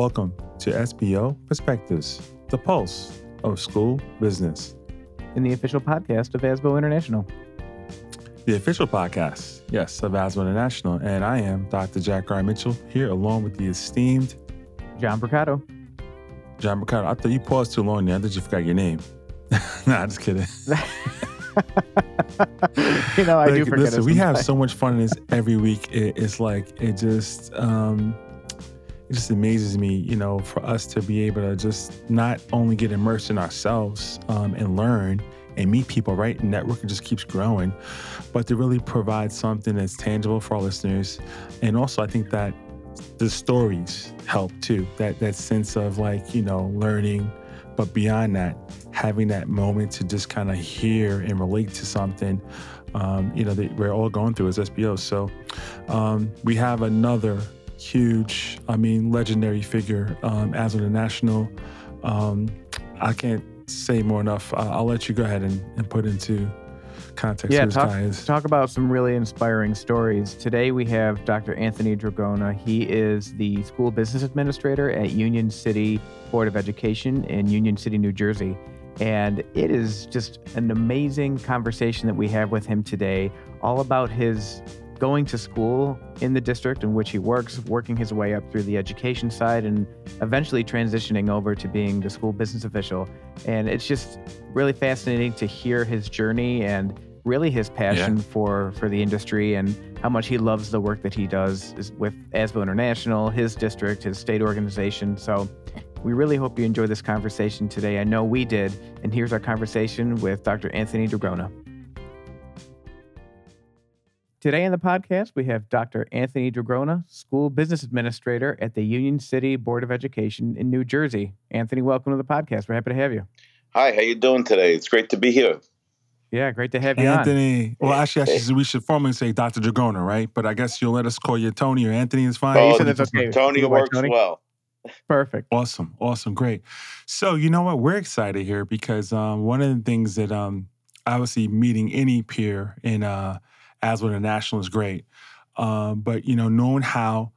Welcome to SBO Perspectives, the pulse of school business. In the official podcast of ASBO International. The official podcast, yes, of ASBO International. And I am Dr. Jack R. Mitchell here along with the esteemed John Mercado. John Mercado. I thought you paused too long there. I thought you forgot your name. nah, just kidding. you know, I like, do forget listen, we have so much fun in this every week. It, it's like it just um it just amazes me, you know, for us to be able to just not only get immersed in ourselves um, and learn and meet people, right? Network just keeps growing, but to really provide something that's tangible for our listeners. And also, I think that the stories help too. That that sense of like you know learning, but beyond that, having that moment to just kind of hear and relate to something. Um, you know that we're all going through as SBO. So um, we have another huge, I mean, legendary figure um, as a national. Um, I can't say more enough. Uh, I'll let you go ahead and, and put into context yeah, talk, talk about some really inspiring stories. Today we have Dr. Anthony Dragona. He is the school business administrator at Union City Board of Education in Union City, New Jersey. And it is just an amazing conversation that we have with him today, all about his going to school in the district in which he works, working his way up through the education side, and eventually transitioning over to being the school business official. And it's just really fascinating to hear his journey and really his passion yeah. for for the industry and how much he loves the work that he does with ASBO International, his district, his state organization. So we really hope you enjoy this conversation today. I know we did. And here's our conversation with Dr. Anthony Dragona. Today on the podcast, we have Dr. Anthony Dragona, School Business Administrator at the Union City Board of Education in New Jersey. Anthony, welcome to the podcast. We're happy to have you. Hi, how you doing today? It's great to be here. Yeah, great to have you Anthony. On. Well, actually, actually, we should formally say Dr. Dragona, right? But I guess you'll let us call you Tony or Anthony is fine. Oh, that's okay. Tony works Tony? well. Perfect. Awesome. Awesome. Great. So, you know what? We're excited here because um, one of the things that um, obviously meeting any peer in uh, ASBO national is great. Um, but you know, knowing how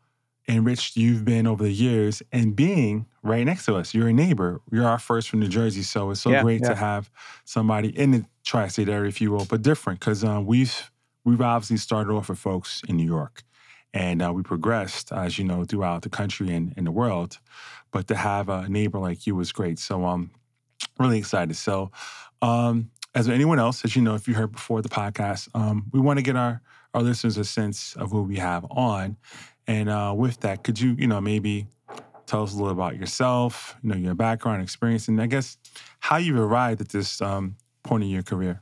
enriched you've been over the years and being right next to us, you're a neighbor. You're our first from New Jersey, so it's so yeah, great yeah. to have somebody in the tri-state area, if you will, but different because um, we've we've obviously started off with folks in New York, and uh, we progressed, as you know, throughout the country and, and the world. But to have a neighbor like you was great. So I'm um, really excited. So um, as anyone else, as you know, if you heard before the podcast, um, we want to get our our listeners a sense of who we have on. And uh, with that, could you, you know, maybe tell us a little about yourself, you know, your background, experience, and I guess how you arrived at this um, point in your career?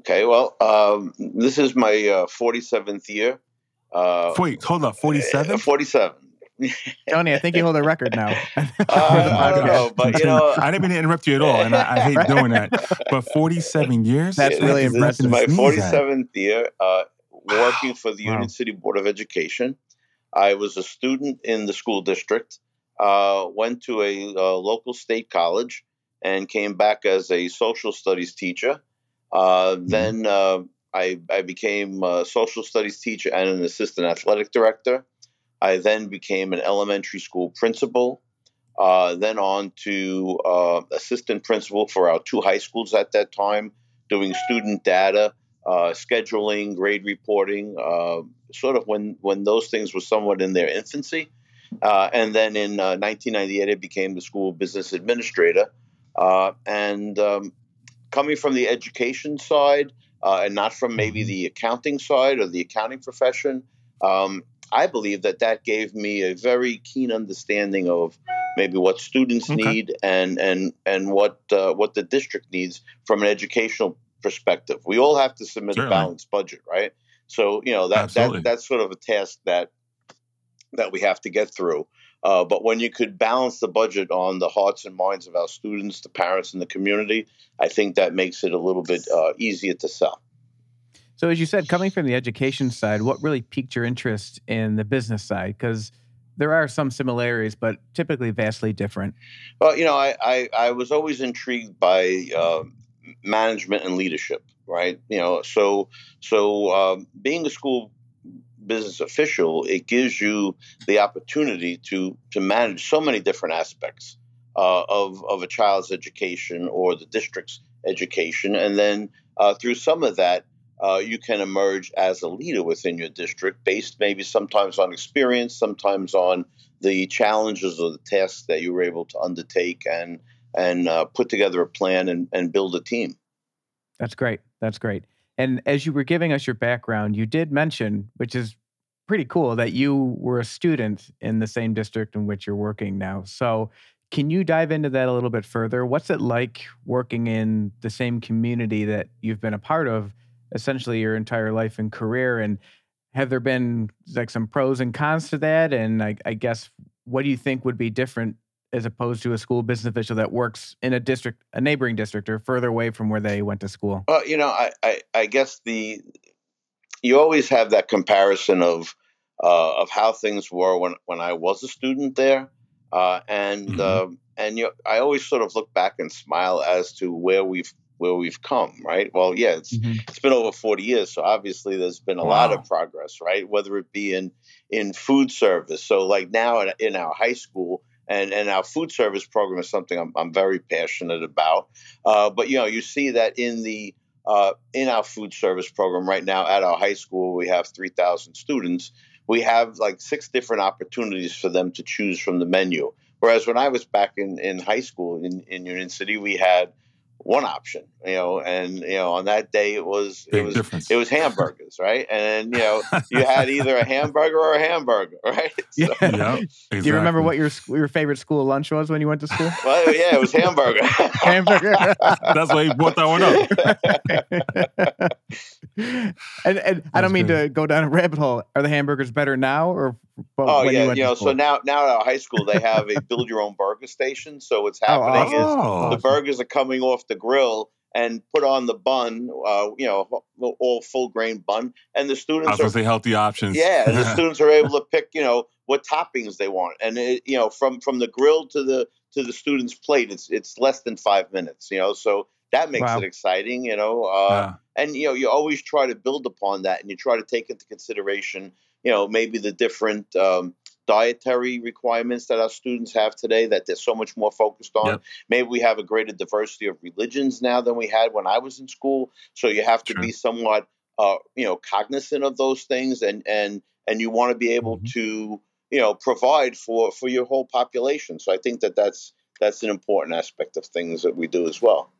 Okay, well, um, this is my uh, 47th year. Uh, Wait, hold up, 47? 47. Tony, I think you hold a record now. uh, I don't know, but you know, I didn't mean to interrupt you at all, and I, I hate doing that. But forty-seven years. That's really impressive. Is my forty-seventh year uh, working for the wow. Union City Board of Education. I was a student in the school district. Uh, went to a uh, local state college and came back as a social studies teacher. Uh, mm-hmm. Then uh, I, I became a social studies teacher and an assistant athletic director. I then became an elementary school principal, uh, then on to uh, assistant principal for our two high schools at that time, doing student data, uh, scheduling, grade reporting, uh, sort of when, when those things were somewhat in their infancy. Uh, and then in 1998, uh, I became the school business administrator. and um, coming from the education side, and not from maybe the accounting side or the accounting profession, um, I believe that that gave me a very keen understanding of maybe what students okay. need and and and what uh, what the district needs from an educational perspective. We all have to submit Certainly. a balanced budget, right? So you know that that that's sort of a task that that we have to get through. Uh, but when you could balance the budget on the hearts and minds of our students, the parents, and the community, I think that makes it a little bit uh, easier to sell. So, as you said, coming from the education side, what really piqued your interest in the business side? Because there are some similarities, but typically vastly different. Well, you know, I, I, I was always intrigued by uh, management and leadership, right? You know, so so um, being a school business official, it gives you the opportunity to to manage so many different aspects uh, of of a child's education or the district's education, and then uh, through some of that, uh, you can emerge as a leader within your district, based maybe sometimes on experience, sometimes on the challenges or the tasks that you were able to undertake, and and uh, put together a plan and, and build a team. That's great. That's great. And as you were giving us your background, you did mention, which is pretty cool, that you were a student in the same district in which you're working now. So, can you dive into that a little bit further? What's it like working in the same community that you've been a part of essentially your entire life and career? And have there been like some pros and cons to that? And I, I guess what do you think would be different as opposed to a school business official that works in a district, a neighboring district, or further away from where they went to school? Well, you know, I, I, I guess the you always have that comparison of uh, of how things were when when I was a student there, uh, and mm-hmm. uh, and you I always sort of look back and smile as to where we've where we've come, right? Well, yeah, it's mm-hmm. it's been over 40 years, so obviously there's been a wow. lot of progress, right? Whether it be in in food service, so like now in, in our high school, and and our food service program is something I'm, I'm very passionate about. Uh, but you know, you see that in the uh, in our food service program right now at our high school, we have 3,000 students. We have like six different opportunities for them to choose from the menu. Whereas when I was back in, in high school in, in Union City, we had one option, you know, and you know on that day it was Big it was difference. it was hamburgers, right? And you know you had either a hamburger or a hamburger, right? So, yeah. Yep, exactly. Do you remember what your your favorite school lunch was when you went to school? Well, yeah, it was hamburger. hamburger. That's why you brought that one up. and and I don't mean great. to go down a rabbit hole. Are the hamburgers better now or? Oh yeah, you, you know. So now now at our high school they have a build your own burger station. So what's oh, happening oh, awesome. is the burgers are coming off the grill and put on the bun, uh, you know, all full grain bun, and the students. I was going to say healthy options. Yeah, the students are able to pick, you know, what toppings they want, and it, you know, from from the grill to the to the student's plate, it's it's less than five minutes, you know, so that makes wow. it exciting, you know. Uh, yeah. And you know, you always try to build upon that, and you try to take into consideration, you know, maybe the different um, dietary requirements that our students have today that they're so much more focused on. Yep. Maybe we have a greater diversity of religions now than we had when I was in school. So you have to be somewhat, uh, you know, cognizant of those things, and and and you want to be able mm-hmm. to, you know, provide for for your whole population. So I think that that's that's an important aspect of things that we do as well.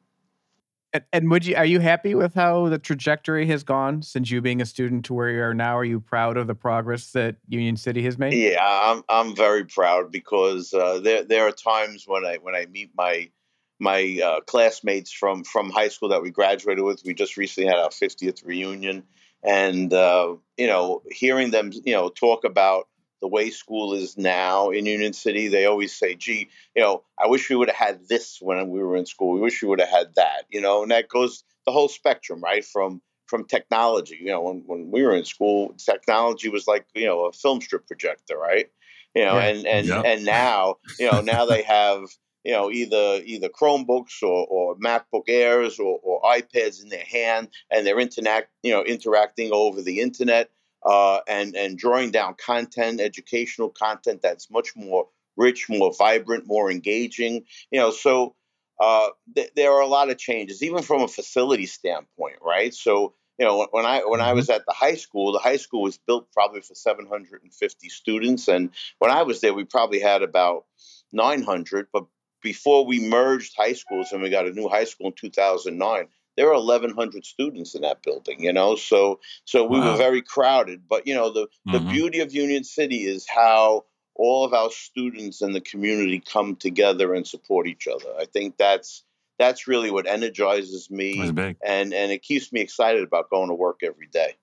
And, and would you are you happy with how the trajectory has gone since you being a student to where you are now? Are you proud of the progress that Union City has made? Yeah, I'm I'm very proud because uh, there there are times when I when I meet my my uh, classmates from from high school that we graduated with. We just recently had our 50th reunion, and uh, you know, hearing them you know talk about the way school is now in Union City, they always say, gee, you know, I wish we would have had this when we were in school. We wish we would have had that, you know, and that goes the whole spectrum, right? From from technology. You know, when, when we were in school, technology was like, you know, a film strip projector, right? You know, yeah. and and yep. and now, you know, now they have, you know, either either Chromebooks or, or MacBook Airs or, or iPads in their hand, and they're internet, you know, interacting over the internet uh, and and drawing down content, educational content that's much more rich, more vibrant, more engaging. You know, so uh, th- there are a lot of changes, even from a facility standpoint, right? So you know, when I when I mm-hmm. was at the high school, the high school was built probably for 750 students, and when I was there, we probably had about 900. But before we merged high schools and we got a new high school in 2009, there were 1,100 students in that building, you know, so so we wow. were very crowded. But you know, the mm-hmm. the beauty of Union City is how all of our students and the community come together and support each other. I think that's that's really what energizes me, and and it keeps me excited about going to work every day.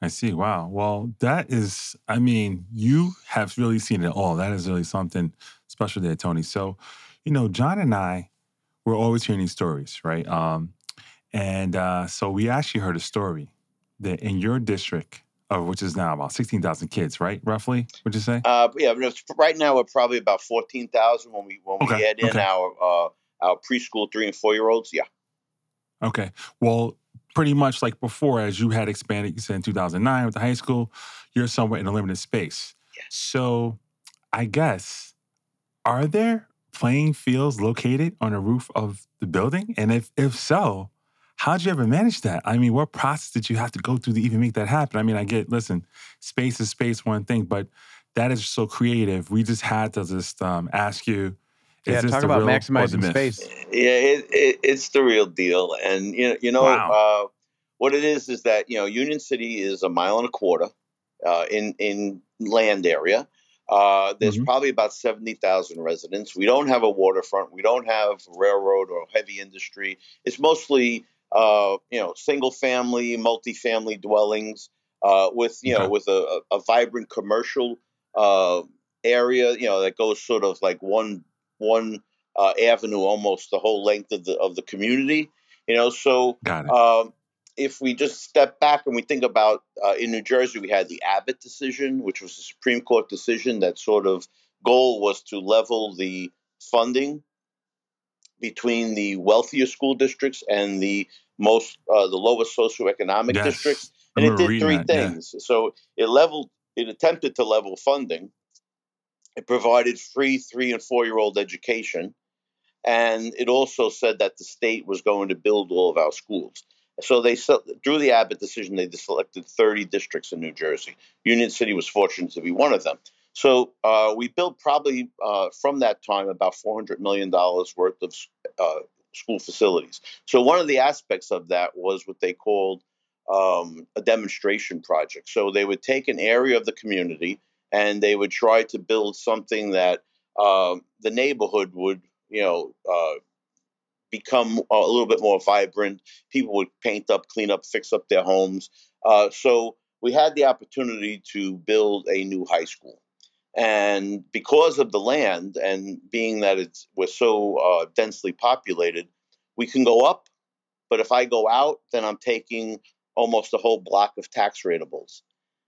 I see. Wow. Well, that is, I mean, you have really seen it all. That is really something special there, Tony. So, you know, John and I, we're always hearing these stories, right? Um, and uh, so we actually heard a story that in your district, of which is now about 16,000 kids, right? Roughly, would you say? Uh, yeah, right now we're probably about 14,000 when we when we add in okay. our uh, our preschool three and four year olds. Yeah. Okay. Well, pretty much like before, as you had expanded, you said in 2009 with the high school. you're somewhere in a limited space. Yes. So I guess, are there playing fields located on the roof of the building? And if if so, how'd you ever manage that? I mean, what process did you have to go through to even make that happen? I mean, I get, listen, space is space, one thing, but that is so creative. We just had to just um, ask you. Yeah, talk about maximizing space. Yeah, it, it, it's the real deal, and you know, you know, wow. uh, what it is is that you know Union City is a mile and a quarter uh, in in land area. Uh, there's mm-hmm. probably about 70,000 residents. We don't have a waterfront. We don't have railroad or heavy industry. It's mostly, uh, you know, single family, multi-family dwellings uh, with, you okay. know, with a, a, vibrant commercial uh, area, you know, that goes sort of like one one uh, avenue almost the whole length of the of the community. You know, so um, if we just step back and we think about uh, in New Jersey, we had the Abbott decision, which was a Supreme Court decision that sort of goal was to level the funding between the wealthier school districts and the most uh, the lowest socioeconomic yes. districts, and it did three that, things. Yeah. So it leveled, it attempted to level funding. It provided free three and four year old education, and it also said that the state was going to build all of our schools. So they through the Abbott decision, they selected 30 districts in New Jersey. Union City was fortunate to be one of them. So uh, we built probably uh, from that time about 400 million dollars worth of uh, school facilities. So one of the aspects of that was what they called um, a demonstration project. So they would take an area of the community and they would try to build something that um, the neighborhood would, you know, uh, become a little bit more vibrant. People would paint up, clean up, fix up their homes. Uh, so we had the opportunity to build a new high school. And because of the land and being that it's we're so uh, densely populated, we can go up. But if I go out, then I'm taking almost a whole block of tax rateables.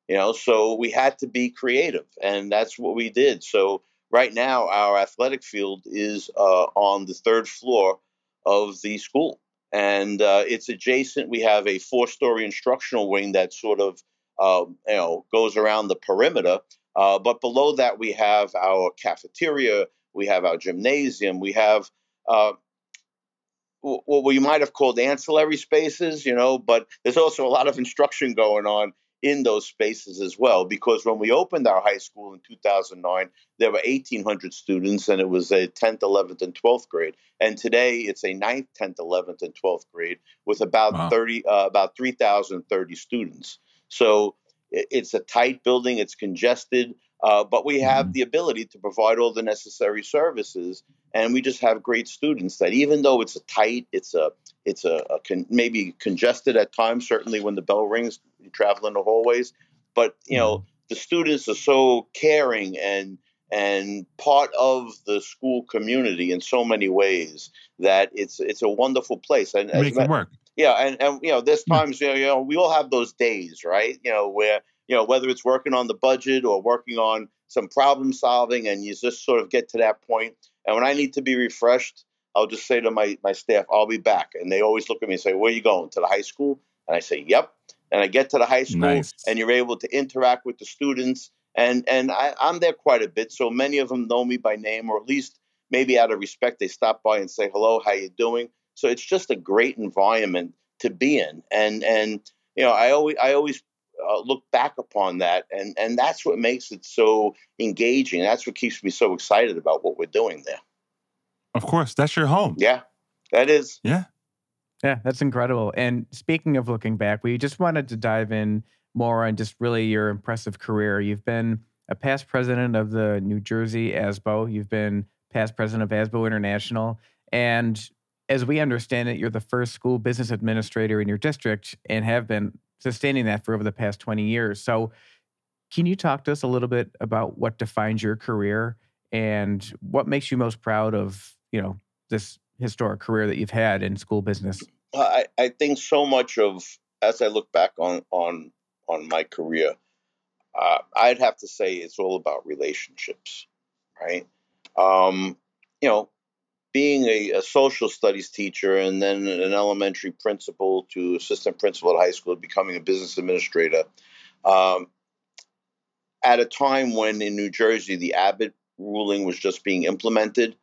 You know, so we had to be creative, and that's what we did. So right now, our athletic field is uh, on the third floor of the school. And uh, it's adjacent. We have a four story instructional wing that sort of uh, you know goes around the perimeter. Uh, but below that, we have our cafeteria, we have our gymnasium, we have uh, what we might have called ancillary spaces, you know, but there's also a lot of instruction going on in those spaces as well. Because when we opened our high school in 2009, there were 1,800 students, and it was a 10th, 11th, and 12th grade. And today, it's a 9th, 10th, 11th, and 12th grade with about wow. 30, uh, about 3,030 students. So it's a tight building. It's congested. Uh, but we have mm-hmm. the ability to provide all the necessary services, and we just have great students that even though it's a tight, it's a it's a, a con, maybe congested at times. Certainly when the bell rings, you travel in the hallways, but you know mm-hmm. the students are so caring and and part of the school community in so many ways that it's it's a wonderful place. And make it work. Yeah, and, and you know, there's hmm. times you know we all have those days, right? You know where you know, whether it's working on the budget or working on some problem solving, and you just sort of get to that point. And when I need to be refreshed, I'll just say to my, my staff, I'll be back. And they always look at me and say, Where are you going? To the high school? And I say, Yep. And I get to the high school, nice. and you're able to interact with the students. And, and I, I'm there quite a bit. So many of them know me by name, or at least maybe out of respect, they stop by and say, Hello, how you doing? So it's just a great environment to be in. And, and you know, I always, I always uh, look back upon that, and and that's what makes it so engaging. That's what keeps me so excited about what we're doing there. Of course, that's your home. Yeah, that is. Yeah, yeah, that's incredible. And speaking of looking back, we just wanted to dive in more on just really your impressive career. You've been a past president of the New Jersey ASBO. You've been past president of ASBO International, and as we understand it, you're the first school business administrator in your district and have been sustaining that for over the past 20 years. So, can you talk to us a little bit about what defines your career and what makes you most proud of, you know, this historic career that you've had in school business? I, I think so much of as I look back on on on my career, uh, I'd have to say it's all about relationships, right? Um, you know, being a, a, social studies teacher and then an elementary principal to assistant principal at high school, becoming a business administrator, um, at a time when in New Jersey the Abbott ruling was just being implemented.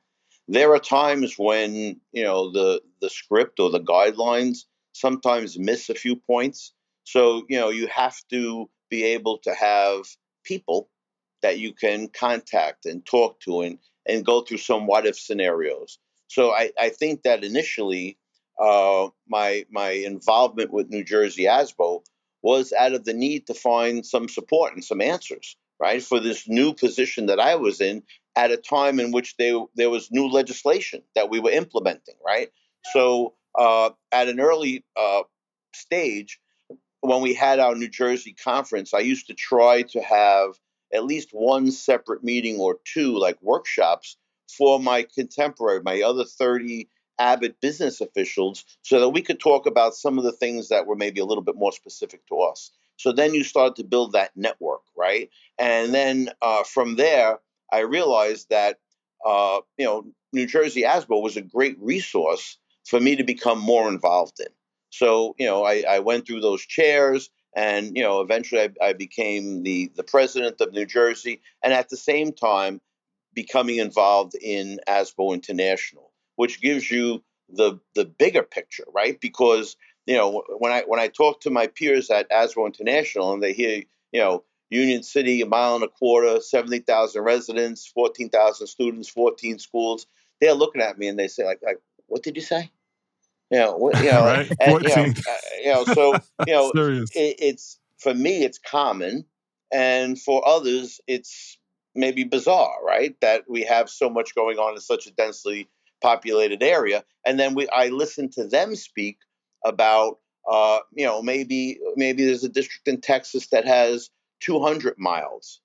There are times when you know the the script or the guidelines sometimes miss a few points. So you know you have to be able to have people that you can contact and talk to and and go through some what if scenarios. So I, I think that initially uh, my my involvement with New Jersey ASBO was out of the need to find some support and some answers, right, for this new position that I was in at a time in which they, there was new legislation that we were implementing, right? So uh, at an early uh, stage, when we had our New Jersey conference, I used to try to have at least one separate meeting or two, like workshops, for my contemporary, my other 30 Abbott business officials so that we could talk about some of the things that were maybe a little bit more specific to us. So then you start to build that network, right? And then uh, from there, I realized that uh, you know New Jersey ASBO was a great resource for me to become more involved in. So you know I, I went through those chairs, and you know eventually I, I became the the president of New Jersey, and at the same time becoming involved in ASBO International which gives you the the bigger picture, right? Because you know when I when I talk to my peers at ASBO International and they hear you know Union City a mile and a quarter, seventy thousand residents, fourteen thousand students, fourteen schools, they're looking at me and they say like like what did you say? You know, what, you know, right? and, you, know uh, you know, so you know, it, it's for me it's common, and for others it's maybe bizarre, right? That we have so much going on in such a densely populated area, and then we I listen to them speak about uh, you know maybe maybe there's a district in Texas that has 200 miles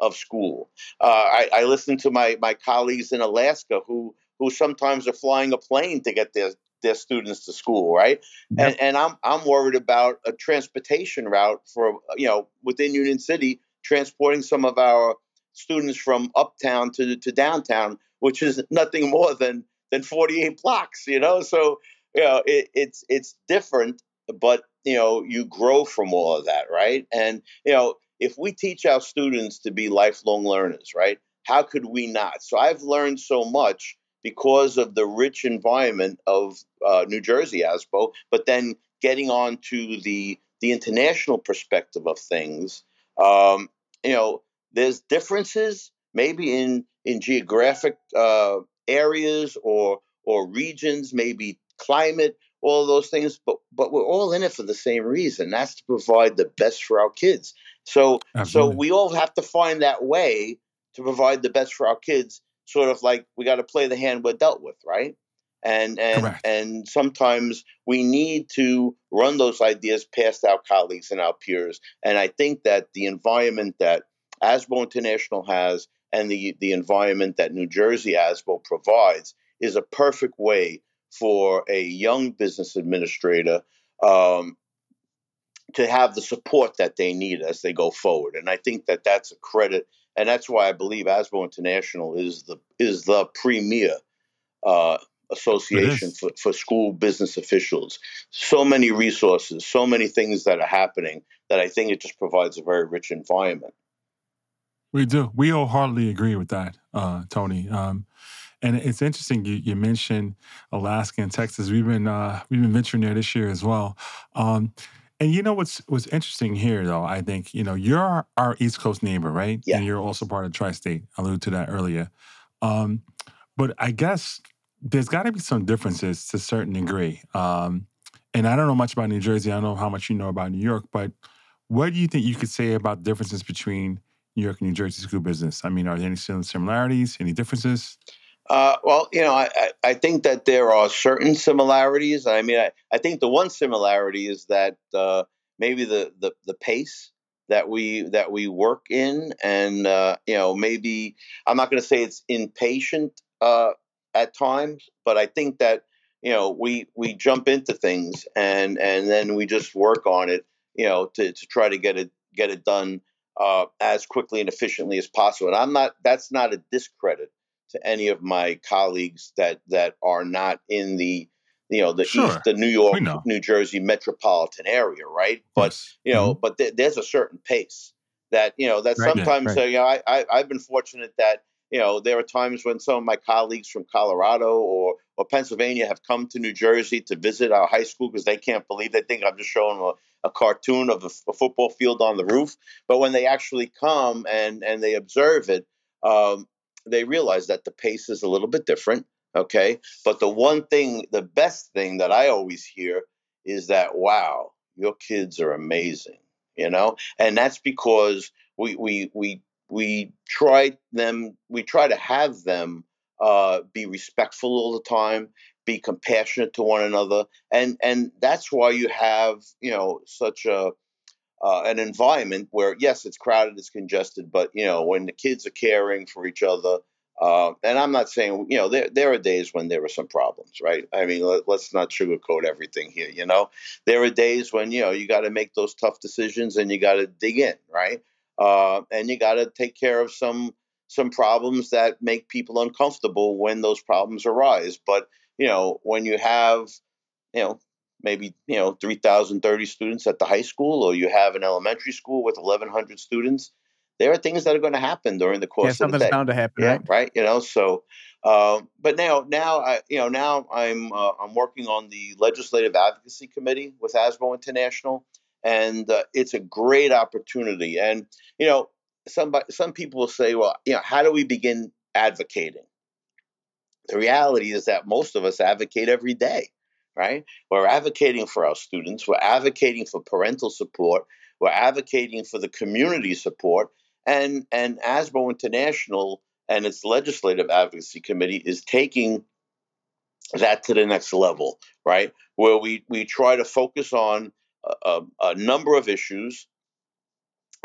of school. Uh, I, I listen to my my colleagues in Alaska who who sometimes are flying a plane to get their their students to school, right? Yep. And and I'm I'm worried about a transportation route for you know within Union City transporting some of our students from uptown to to downtown, which is nothing more than than 48 blocks, you know? So, you know, it, it's, it's different, but, you know, you grow from all of that, right? And, you know, if we teach our students to be lifelong learners, right? How could we not? So I've learned so much because of the rich environment of uh, New Jersey ASBO, but then getting on to the the international perspective of things. Um, you know, there's differences maybe in in geographic uh, areas or or regions, maybe climate, all those things, but but we're all in it for the same reason. That's to provide the best for our kids. So Absolutely. so we all have to find that way to provide the best for our kids. Sort of like we got to play the hand we're dealt with, right? And and Correct. and sometimes we need to run those ideas past our colleagues and our peers. And I think that the environment that ASBO International has and the, the environment that New Jersey ASBO provides is a perfect way for a young business administrator um, to have the support that they need as they go forward. And I think that that's a credit, and that's why I believe ASBO International is the is the premier uh, association for, for school business officials. So many resources, so many things that are happening that I think it just provides a very rich environment. We do. We wholeheartedly agree with that, uh, Tony. Um, and it's interesting you, you, mentioned Alaska and Texas. We've been uh, we've been venturing there this year as well. Um, and you know what's what's interesting here, though. I think you know you're our, our East Coast neighbor, right? Yeah. And you're also part of Tri-State. I alluded to that earlier. Um, but I guess there's got to be some differences to a certain degree. Um, and I don't know much about New Jersey. I don't know how much you know about New York, but what do you think you could say about differences between New York and New Jersey school business? I mean, are there any similarities, any differences? Uh, well, you know, I, I think that there are certain similarities. I mean, I, I think the one similarity is that uh, maybe the, the, the pace that we that we work in, and uh, you know, maybe I'm not going to say it's impatient uh, at times, but I think that you know we we jump into things and and then we just work on it, you know, to, to try to get it get it done uh, as quickly and efficiently as possible. And I'm not. That's not a discredit to any of my colleagues that that are not in the you know the sure. east the new york new jersey metropolitan area right but yes. you know mm-hmm. but th- there's a certain pace That you know that Right, sometimes right. uh, you know I, I I've been fortunate that you know there are times when some of my colleagues from Colorado or or Pennsylvania have come to New Jersey to visit our high school because they can't believe they think I'm just showing a, a cartoon of a football field on the roof. But when they actually come and and they observe it, um, they realize that the pace is a little bit different. Okay, but the one thing, the best thing that I always hear is that wow, your kids are amazing. You know, and that's because we we we we try them we try to have them uh, be respectful all the time be compassionate to one another and and that's why you have you know such a uh, an environment where yes it's crowded it's congested but you know when the kids are caring for each other uh, and I'm not saying you know there there are days when there are some problems, right? I mean, let, let's not sugarcoat everything here. You know, there are days when you know you got to make those tough decisions and you got to dig in, right? Uh, and you got to take care of some some problems that make people uncomfortable when those problems arise. But you know, when you have you know maybe you know 3030 students at the high school or you have an elementary school with 1100 students there are things that are going to happen during the Yeah, course of the something's day bound to happen, yeah right? right you know so uh, but now now i you know now i'm uh, i'm working on the legislative advocacy committee with asbo international and uh, it's a great opportunity and you know somebody some people will say well you know how do we begin advocating the reality is that most of us advocate every day, right? We're advocating for our students, we're advocating for parental support, we're advocating for the community support, and and ASBO International and its legislative advocacy committee is taking that to the next level, right? Where we we try to focus on a, a, number of issues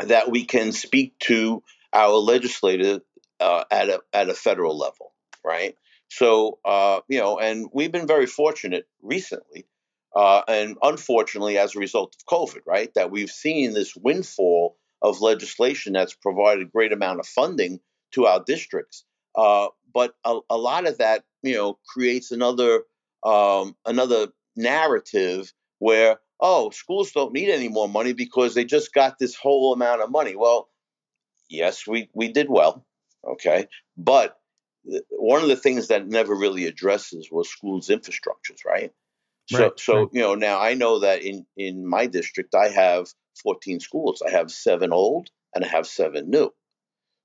that we can speak to our legislative uh, at a at a federal level, right? So uh, you know, and we've been very fortunate recently, uh, and unfortunately, as a result of COVID, right, that we've seen this windfall of legislation that's provided a great amount of funding to our districts. Uh, but a, a, lot of that, you know, creates another um, another narrative where oh, schools don't need any more money because they just got this whole amount of money. Well, yes, we, we did well, okay, but one of the things that never really addresses was schools' infrastructures, right? So, Right, so right. you know, now I know that in in my district, I have 14 schools. I have seven old and I have seven new.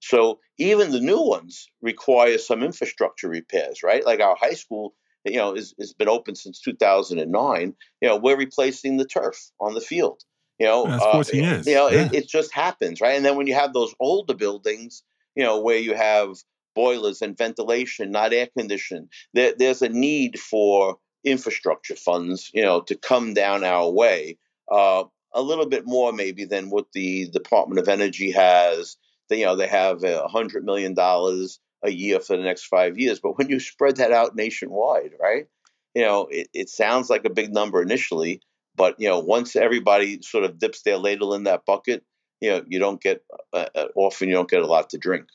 So even the new ones require some infrastructure repairs, right? Like our high school, you know, is has been open since 2009. You know, we're replacing the turf on the field. You know, That's uh, 14 years. you know, Yeah. it, it just happens, right? And then when you have those older buildings, you know, where you have boilers and ventilation, not air conditioned, there, there's a need for infrastructure funds, you know, to come down our way. Uh, a little bit more maybe than what the Department of Energy has they, you know they have a hundred million dollars a year for the next five years. But when you spread that out nationwide, right? You know, it, it sounds like a big number initially, but you know, once everybody sort of dips their ladle in that bucket, you know, you don't get uh, uh, often you don't get a lot to drink.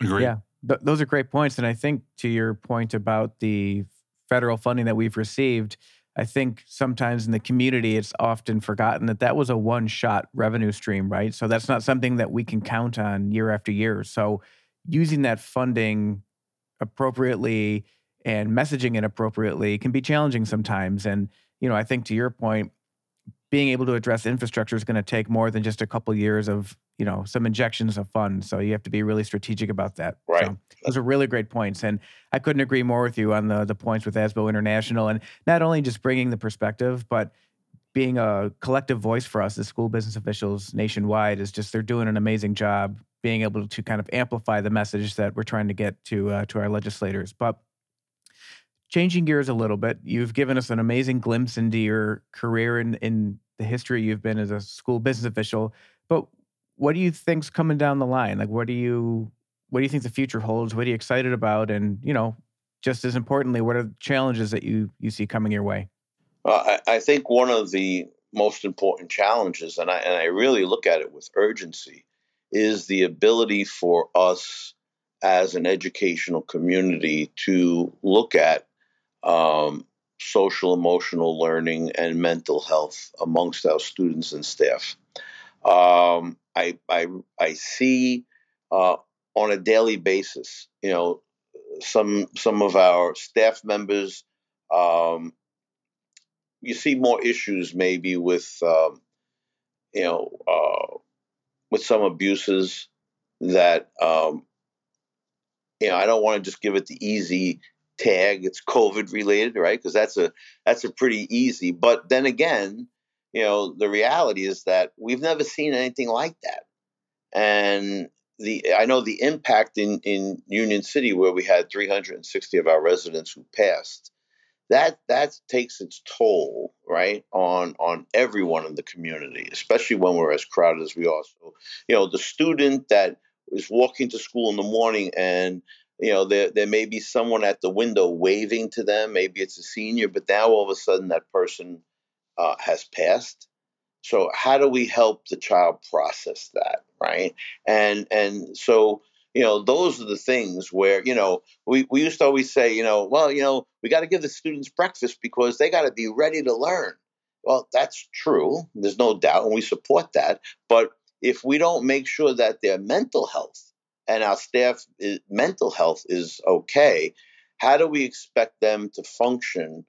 Agree. Yeah, th- those are great points. And I think to your point about the federal funding that we've received, I think sometimes in the community, it's often forgotten that that was a one shot revenue stream, right? So that's not something that we can count on year after year. So using that funding appropriately and messaging it appropriately can be challenging sometimes. And, you know, I think to your point, being able to address infrastructure is going to take more than just a couple years of you know some injections of funds so you have to be really strategic about that Right. so those are really great points and i couldn't agree more with you on the the points with asbo international and not only just bringing the perspective but being a collective voice for us as school business officials nationwide is just they're doing an amazing job being able to kind of amplify the message that we're trying to get to uh, to our legislators but changing gears a little bit, you've given us an amazing glimpse into your career and in the history you've been as a school business official. But what do you think's coming down the line? Like, what do you what do you think the future holds? What are you excited about? And you know, just as importantly, what are the challenges that you you see coming your way? I, I think one of the most important challenges, and I and I really look at it with urgency, is the ability for us as an educational community to look at um, social emotional learning and mental health amongst our students and staff. Um, I, I, I see uh, on a daily basis, you know, some some of our staff members. Um, you see more issues maybe with um, you know uh, with some abuses that um, you know I don't want to just give it the easy tag it's covid related right because that's a that's a pretty easy but then again you know the reality is that we've never seen anything like that and the I know the impact in in Union City where we had 360 of our residents who passed. That that takes its toll, right, on on everyone in the community, especially when we're as crowded as we are. So, you know, the student that is walking to school in the morning and you know there there may be someone at the window waving to them maybe it's a senior but now all of a sudden that person uh, has passed so how do we help the child process that, right? And and so you know those are the things where you know we, we used to always say you know well you know we got to give the students breakfast because they got to be ready to learn. Well that's true. There's no doubt and we support that. But if we don't make sure that their mental health and our staff is, mental health is okay how do we expect them to function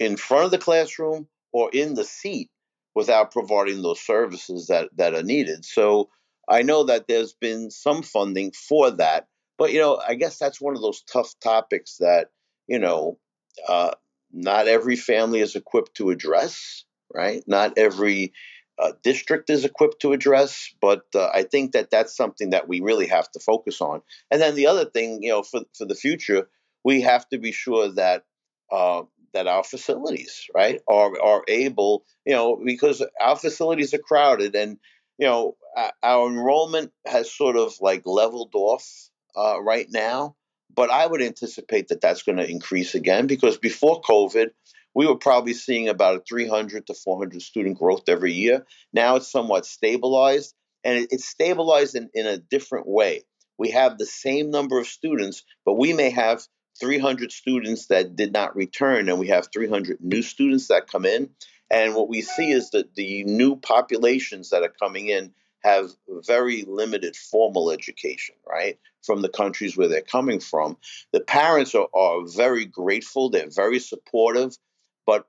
in front of the classroom or in the seat without providing those services that, that are needed. So I know that there's been some funding for that, but you know, I guess that's one of those tough topics that you know, uh, not every family is equipped to address. Right? Not every uh, district is equipped to address, but uh, I think that that's something that we really have to focus on. And then the other thing, you know, for for the future, we have to be sure that uh, that our facilities, right, are are able, you know, because our facilities are crowded, and you know, our enrollment has sort of like leveled off uh, right now. But I would anticipate that that's going to increase again because before COVID, we were probably seeing about a 300 to 400 student growth every year. Now it's somewhat stabilized, and it's stabilized in, in a different way. We have the same number of students, but we may have 300 students that did not return, and we have 300 new students that come in. And what we see is that the new populations that are coming in have very limited formal education, right? From the countries where they're coming from. The parents are, are very grateful, they're very supportive, but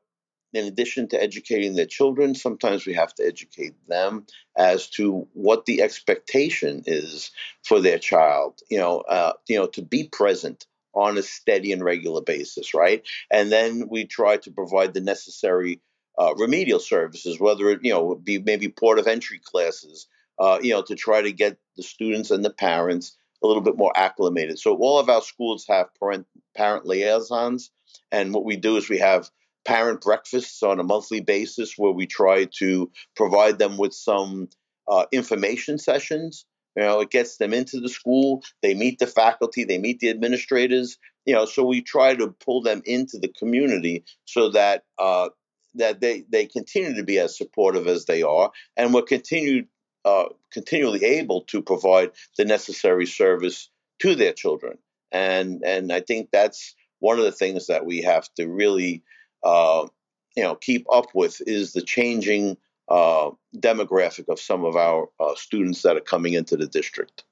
in addition to educating their children, sometimes we have to educate them as to what the expectation is for their child. You know, uh, you know, to be present on a steady and regular basis, right? And then we try to provide the necessary uh, remedial services, whether it you know be maybe port of entry classes, uh, you know, to try to get the students and the parents a little bit more acclimated. So all of our schools have parent parent liaisons, and what we do is we have parent breakfasts on a monthly basis where we try to provide them with some uh, information sessions you know, it gets them into the school. They meet the faculty. They meet the administrators. You know, so we try to pull them into the community so that uh, that they they continue to be as supportive as they are, and we're continued uh, continually able to provide the necessary service to their children. And and I think that's one of the things that we have to really uh, you know keep up with is the changing uh, demographic of some of our uh, students that are coming into the district.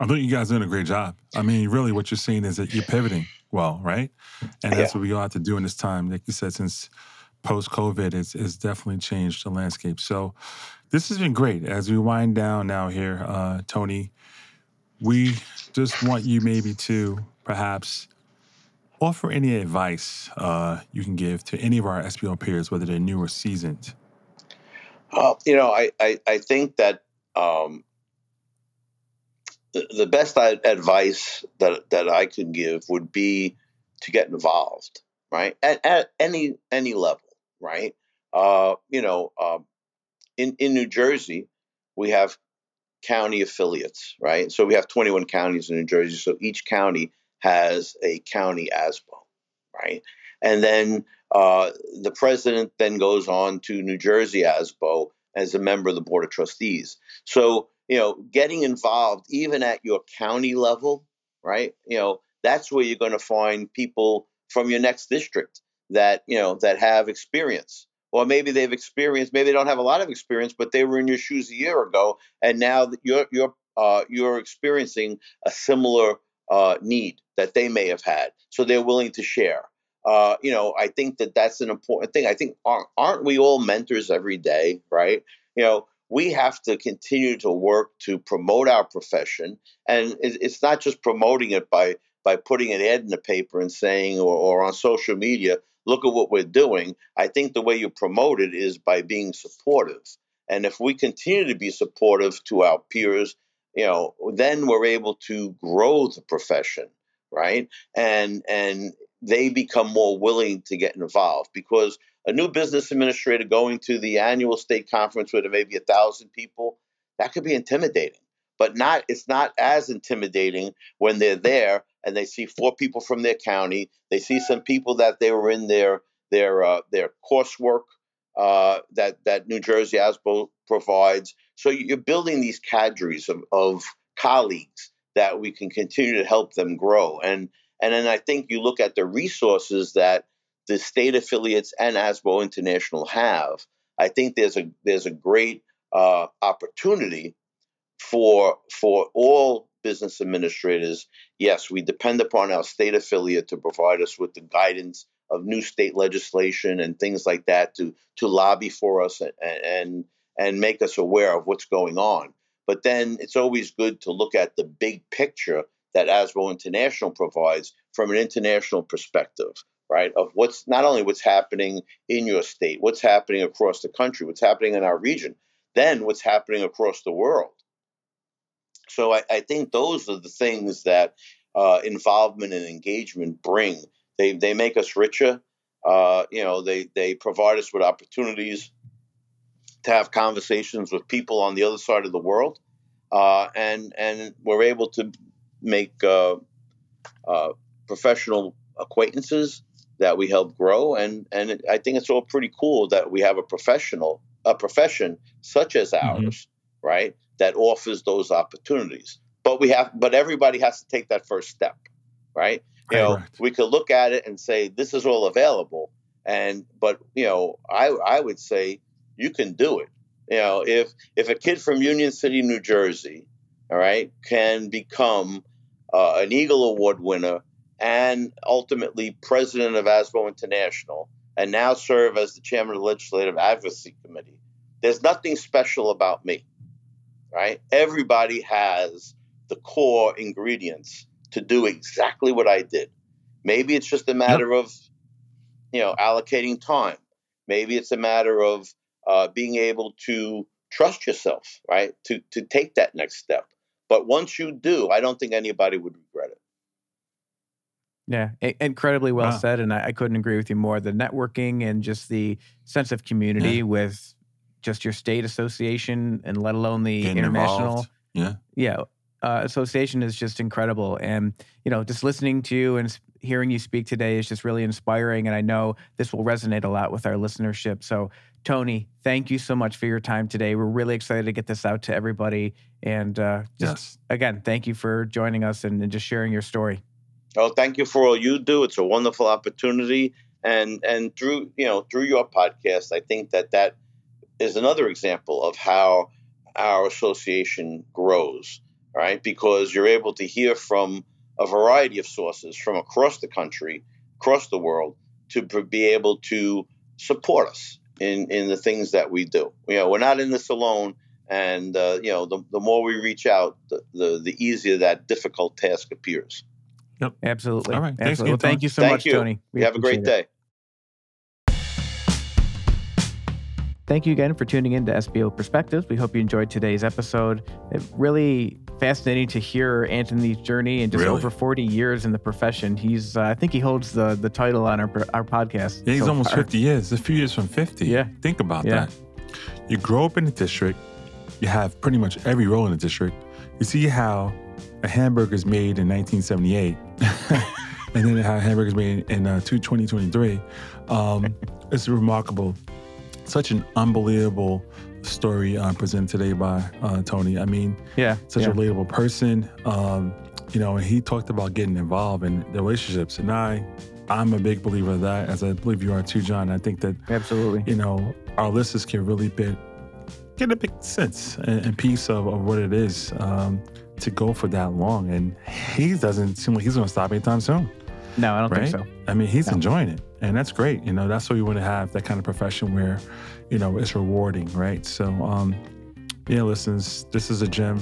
I think you guys are doing a great job. I mean, really, what you're seeing is that you're pivoting well, right? And that's yeah. what we all have to do in this time. Like you said, since post COVID, it's, it's definitely changed the landscape. So this has been great. As we wind down now here, uh, Tony, we just want you maybe to perhaps offer any advice uh, you can give to any of our SBO peers, whether they're new or seasoned, uh, you know, I, I, I think that um, the, the best advice that, that I could give would be to get involved, right? At, at any any level, right? Uh, you know, uh, in in New Jersey, we have county affiliates, right? So we have 21 counties in New Jersey. So each county has a county ASBO, right? And then uh, the president then goes on to New Jersey ASBO as a member of the Board of Trustees. So, you know, getting involved even at your county level, right? You know, that's where you're going to find people from your next district that, you know, that have experience or maybe they've experienced, maybe they don't have a lot of experience, but they were in your shoes a year ago, and now you're you're uh, you're experiencing a similar uh, need that they may have had, so they're willing to share. Uh, you know, I think that that's an important thing. I think aren't, aren't we all mentors every day, right? You know, we have to continue to work to promote our profession, and it's not just promoting it by by putting an ad in the paper and saying or, or on social media, look at what we're doing. I think the way you promote it is by being supportive. And if we continue to be supportive to our peers, you know, then we're able to grow the profession, right? And and they become more willing to get involved because a new business administrator going to the annual state conference where there may be a thousand people, that could be intimidating. But not it's not as intimidating when they're there and they see four people from their county. They see some people that they were in their their uh, their coursework uh, that that New Jersey ASBO provides. So you're building these cadres of, of colleagues that we can continue to help them grow. And and then I think you look at the resources that the state affiliates and ASBO International have. I think there's a there's a great uh, opportunity for for all business administrators. Yes, we depend upon our state affiliate to provide us with the guidance of new state legislation and things like that to to lobby for us and and, and make us aware of what's going on. But then it's always good to look at the big picture that ASBO International provides from an international perspective, right? Of what's not only what's happening in your state, what's happening across the country, what's happening in our region, then what's happening across the world. So I, I think those are the things that uh, involvement and engagement bring. They they make us richer. Uh, you know, they they provide us with opportunities to have conversations with people on the other side of the world, uh, and and we're able to make uh, uh, professional acquaintances that we help grow, and and it, I think it's all pretty cool that we have a professional a profession such as mm-hmm. ours, mm-hmm. right? That offers those opportunities. But we have, but everybody has to take that first step, right? You know, we could look at it and say this is all available, and but you know, I I would say you can do it. You know, if if a kid from Union City, New Jersey, all right, can become uh, an Eagle Award winner and ultimately president of ASBO International, and now serve as the chairman of the Legislative Advocacy Committee. There's nothing special about me, right? Everybody has the core ingredients to do exactly what I did. Maybe it's just a matter yep. of, you know, allocating time. Maybe it's a matter of uh, being able to trust yourself, right? To to take that next step. But once you do, I don't think anybody would regret it. Yeah, incredibly well wow. said, and I, I, couldn't agree with you more. The networking and just the sense of community yeah. with just your state association, and let alone the Getting international, involved. yeah, yeah, uh, association is just incredible. And you know, just listening to you and hearing you speak today is just really inspiring, and I know this will resonate a lot with our listenership. So, Tony, thank you so much for your time today. We're really excited to get this out to everybody, and uh, just yes. again, thank you for joining us and, and just sharing your story. Oh, thank you for all you do. It's a wonderful opportunity, and and through you know through your podcast, I think that that is another example of how our association grows, right? Because you're able to hear from a variety of sources from across the country, across the world, to be able to support us in in the things that we do. You know, we're not in this alone, and uh, you know, the, the more we reach out, the, the the easier that difficult task appears. Yep. Absolutely. All right. Thanks, Well, thank you so thank much, you. Tony. We have a great day. Thank you again for tuning in to SBO Perspectives. We hope you enjoyed today's episode. It really fascinating to hear Anthony's journey and just really? over 40 years in the profession. He's, uh, I think he holds the the title on our our podcast. Yeah, he's so almost far. 50 years. A few years from 50. Yeah. Think about yeah. that. You grow up in the district. You have pretty much every role in the district. You see how a hamburger is made in 1978, and then how hamburgers made in uh, 2023. Um, it's remarkable. Such an unbelievable story uh, presented today by uh, Tony. I mean, yeah, such yeah. a relatable person. Um, you know, he talked about getting involved in the relationships, and I I'm a big believer of that, as I believe you are too, John. I think that absolutely, you know, our listeners can really bit, get a big sense and, and piece of, of what it is um, to go for that long. And he doesn't seem like he's going to stop anytime soon. No, I don't right? think so. I mean, he's no. enjoying it, and that's great. You know, that's what you want to have that kind of profession where, you know, it's rewarding, right? So, um, yeah, listens, this is a gem.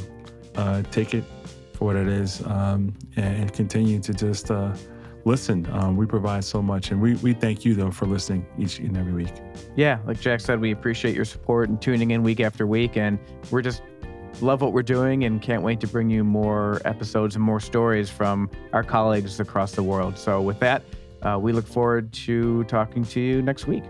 Uh, take it for what it is, um, and, and, continue to just uh, listen. Um, we provide so much, and we we thank you though for listening each and every week. Yeah, like Jack said, we appreciate your support and tuning in week after week, and we're just love what we're doing and can't wait to bring you more episodes and more stories from our colleagues across the world. So, with that, uh, we look forward to talking to you next week.